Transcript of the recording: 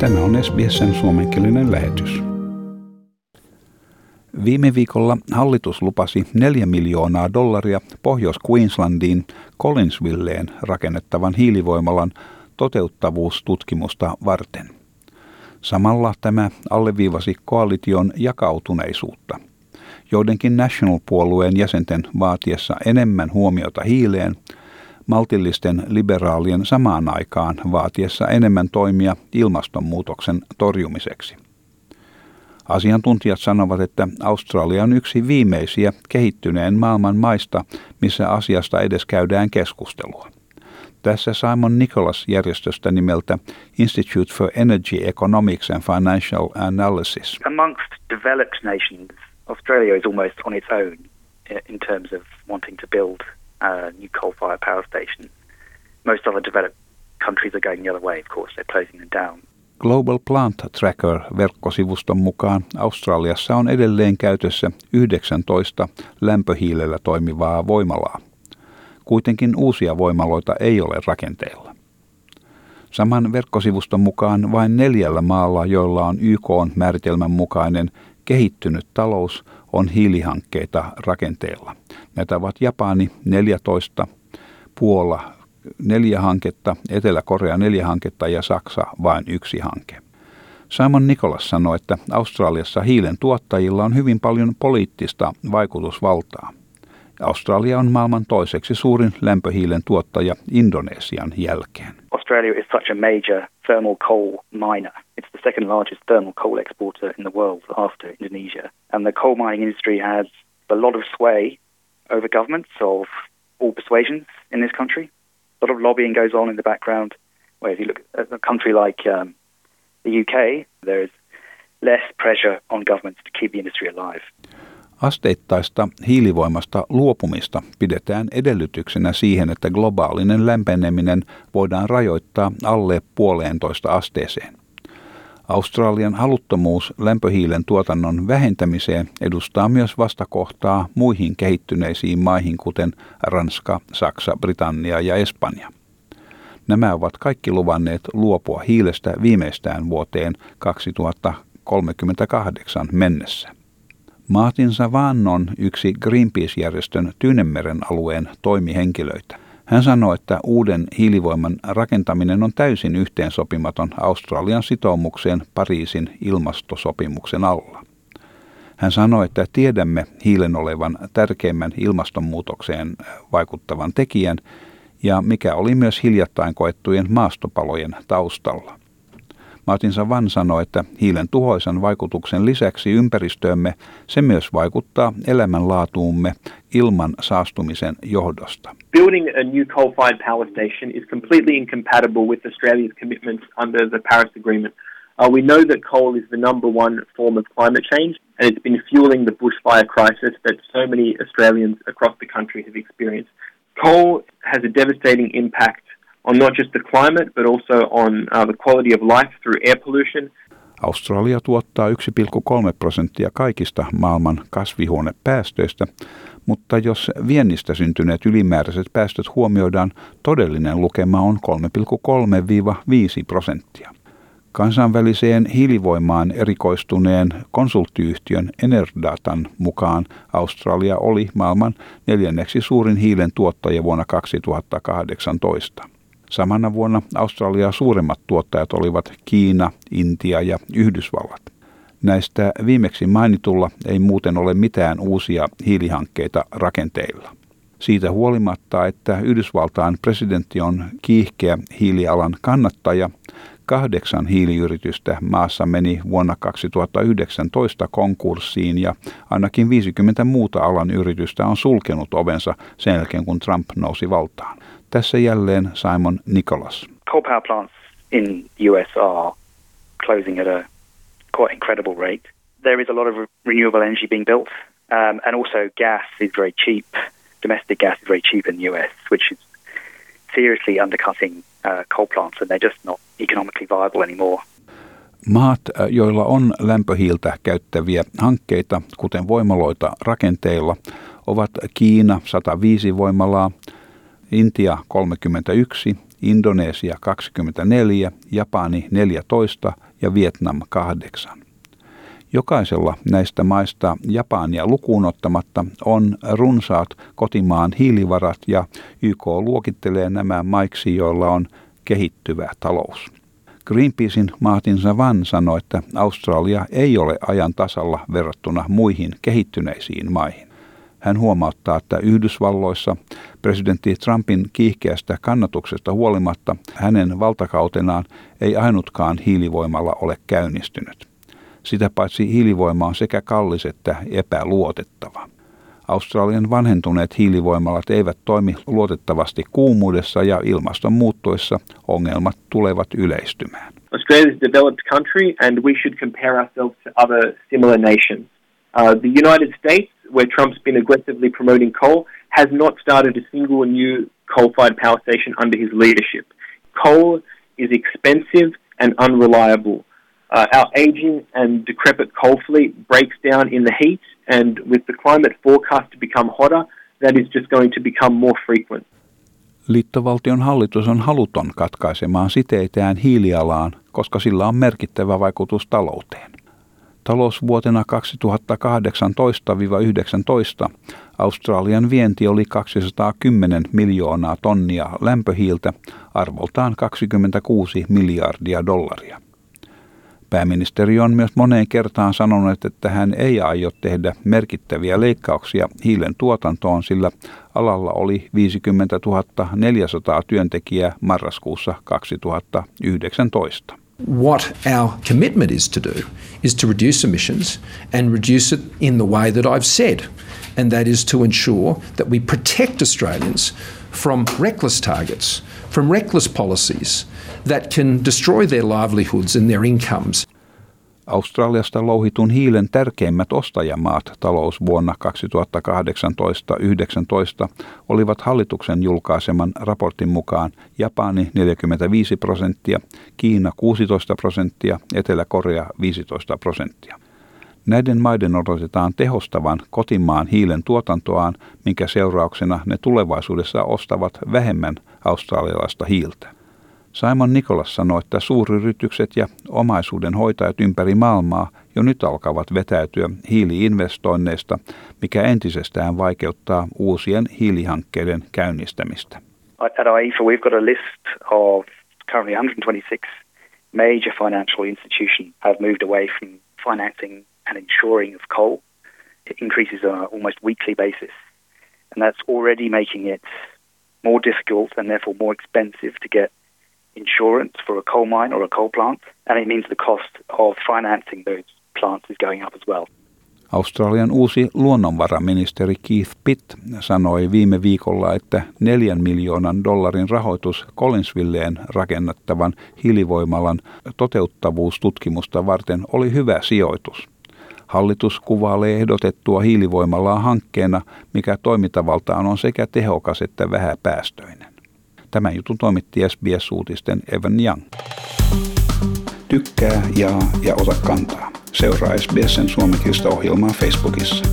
Tämä on SBSn suomenkielinen lähetys. Viime viikolla hallitus lupasi 4 miljoonaa dollaria Pohjois-Queenslandiin Collinsvilleen rakennettavan hiilivoimalan toteuttavuustutkimusta varten. Samalla tämä alleviivasi koalition jakautuneisuutta. Joidenkin National-puolueen jäsenten vaatiessa enemmän huomiota hiileen – maltillisten liberaalien samaan aikaan vaatiessa enemmän toimia ilmastonmuutoksen torjumiseksi. Asiantuntijat sanovat, että Australia on yksi viimeisiä kehittyneen maailman maista, missä asiasta edes käydään keskustelua. Tässä Simon Nicholas järjestöstä nimeltä Institute for Energy Economics and Financial Analysis. Amongst developed nations, Australia is almost on its own in terms of wanting to build uh, new coal-fired power stations. Most other developed countries are going the other way, of course, they're closing them down. Global Plant Tracker-verkkosivuston mukaan Australiassa on edelleen käytössä 19 lämpöhiilellä toimivaa voimalaa. Kuitenkin uusia voimaloita ei ole rakenteilla. Saman verkkosivuston mukaan vain neljällä maalla, joilla on YK määritelmän mukainen kehittynyt talous, on hiilihankkeita rakenteella. Näitä ovat Japani 14, Puola neljä hanketta, Etelä-Korea neljä hanketta ja Saksa vain yksi hanke. Simon Nicholas sanoi, että Australiassa hiilen tuottajilla on hyvin paljon poliittista vaikutusvaltaa. Australia on maailman toiseksi suurin lämpöhiilen tuottaja Indonesian jälkeen. Australia is such a major thermal coal miner. It's the second largest thermal coal exporter in the world after Indonesia. And the coal mining industry has a lot of sway over governments of all persuasions in this country. A lot of lobbying goes on in the background. Where if you look at a country like um, the UK, there is less pressure on governments to keep the industry alive. Asteittaista hiilivoimasta luopumista pidetään edellytyksenä siihen, että globaalinen lämpeneminen voidaan rajoittaa alle puoleentoista asteeseen. Australian haluttomuus lämpöhiilen tuotannon vähentämiseen edustaa myös vastakohtaa muihin kehittyneisiin maihin, kuten Ranska, Saksa, Britannia ja Espanja. Nämä ovat kaikki luvanneet luopua hiilestä viimeistään vuoteen 2038 mennessä. Martin Savan on yksi Greenpeace-järjestön Tyynemeren alueen toimihenkilöitä. Hän sanoi, että uuden hiilivoiman rakentaminen on täysin yhteensopimaton Australian sitoumukseen Pariisin ilmastosopimuksen alla. Hän sanoi, että tiedämme hiilen olevan tärkeimmän ilmastonmuutokseen vaikuttavan tekijän ja mikä oli myös hiljattain koettujen maastopalojen taustalla. Martin Savan sanoi, että hiilen tuhoisan vaikutuksen lisäksi ympäristöömme se myös vaikuttaa elämänlaatuumme ilman saastumisen johdosta. Building a new coal-fired power station is completely incompatible with Australia's commitments under the Paris Agreement. Uh, we know that coal is the number one form of climate change, and it's been fueling the bushfire crisis that so many Australians across the country have experienced. Coal has a devastating impact on not just the climate, but also on uh, the quality of life through air pollution. Australia tuottaa 1,3 prosenttia kaikista maailman kasvihuonepäästöistä, mutta jos viennistä syntyneet ylimääräiset päästöt huomioidaan, todellinen lukema on 3,3-5 prosenttia. Kansainväliseen hiilivoimaan erikoistuneen konsulttiyhtiön Enerdatan mukaan Australia oli maailman neljänneksi suurin hiilen tuottaja vuonna 2018. Samana vuonna Australiaa suuremmat tuottajat olivat Kiina, Intia ja Yhdysvallat. Näistä viimeksi mainitulla ei muuten ole mitään uusia hiilihankkeita rakenteilla. Siitä huolimatta, että Yhdysvaltain presidentti on kiihkeä hiilialan kannattaja, kahdeksan hiiliyritystä maassa meni vuonna 2019 konkurssiin ja ainakin 50 muuta alan yritystä on sulkenut ovensa sen jälkeen, kun Trump nousi valtaan. Tässä jälleen Simon Nicholas. Coal power plants in US are closing at a quite incredible rate. There is a lot of renewable energy being built, um, and also gas is very cheap. Domestic gas is very cheap in the US, which is seriously undercutting uh, coal plants, and they're just not economically viable anymore. Maat, uh, joilla on lämpöhiiltä käyttäviä hankkeita, kuten voimaloita rakenteilla, ovat Kiina 105 voimalaa, Intia 31, Indonesia 24, Japani 14 ja Vietnam 8. Jokaisella näistä maista Japania lukuun ottamatta on runsaat kotimaan hiilivarat ja YK luokittelee nämä maiksi, joilla on kehittyvä talous. Greenpeacein Martin Savan sanoi, että Australia ei ole ajan tasalla verrattuna muihin kehittyneisiin maihin. Hän huomauttaa, että Yhdysvalloissa presidentti Trumpin kiihkeästä kannatuksesta huolimatta hänen valtakautenaan ei ainutkaan hiilivoimalla ole käynnistynyt. Sitä paitsi hiilivoima on sekä kallis että epäluotettava. Australian vanhentuneet hiilivoimalat eivät toimi luotettavasti kuumuudessa ja ilmaston muuttuessa ongelmat tulevat yleistymään. Australia is a developed country and we should compare ourselves to other similar nations. Uh, the United States, where Trump's been aggressively promoting coal, has not started a single new coal-fired power station under his leadership. Coal is expensive and unreliable. Uh, our aging and decrepit coal fleet breaks down in the heat, and with the climate forecast to become hotter, that is just going to become more frequent. Liittovaltion hallitus on haluton katkaisemaan siteitään hiilialaan, koska sillä on merkittävä vaikutus talouteen. Talousvuotena 2018-19 Australian vienti oli 210 miljoonaa tonnia lämpöhiiltä arvoltaan 26 miljardia dollaria. Pääministeri on myös moneen kertaan sanonut, että hän ei aio tehdä merkittäviä leikkauksia hiilen tuotantoon, sillä alalla oli 50 400 työntekijää marraskuussa 2019. What our commitment is to do is to reduce emissions and reduce it in the way that I've said, and that is to ensure that we protect Australians from reckless targets, from reckless policies that can destroy their livelihoods and their incomes. Australiasta louhitun hiilen tärkeimmät ostajamaat talousvuonna 2018-19 olivat hallituksen julkaiseman raportin mukaan Japani 45 prosenttia, Kiina 16 prosenttia, Etelä-Korea 15 prosenttia. Näiden maiden odotetaan tehostavan kotimaan hiilen tuotantoaan, minkä seurauksena ne tulevaisuudessa ostavat vähemmän australialaista hiiltä. Simon Nicholas sanoi, että suuryritykset ja omaisuuden hoitajat ympäri maailmaa jo nyt alkavat vetäytyä hiiliinvestoinneista, mikä entisestään vaikeuttaa uusien hiilihankkeiden käynnistämistä. At AIFA we've got a list of currently 126 major financial institutions have moved away from financing and insuring of coal. It increases on an almost weekly basis. And that's already making it more difficult and therefore more expensive to get insurance for a coal mine or a coal plant, and it means the cost of financing those plants is going up as well. Australian uusi luonnonvaraministeri Keith Pitt sanoi viime viikolla, että neljän miljoonan dollarin rahoitus Collinsvilleen rakennettavan hiilivoimalan toteuttavuustutkimusta varten oli hyvä sijoitus. Hallitus kuvailee ehdotettua hiilivoimalaa hankkeena, mikä toimintavaltaan on sekä tehokas että vähäpäästöinen. Tämän jutun toimitti SBS-uutisten Evan Young. Tykkää, jaa ja ota kantaa. Seuraa SBSn suomenkielistä ohjelmaa Facebookissa.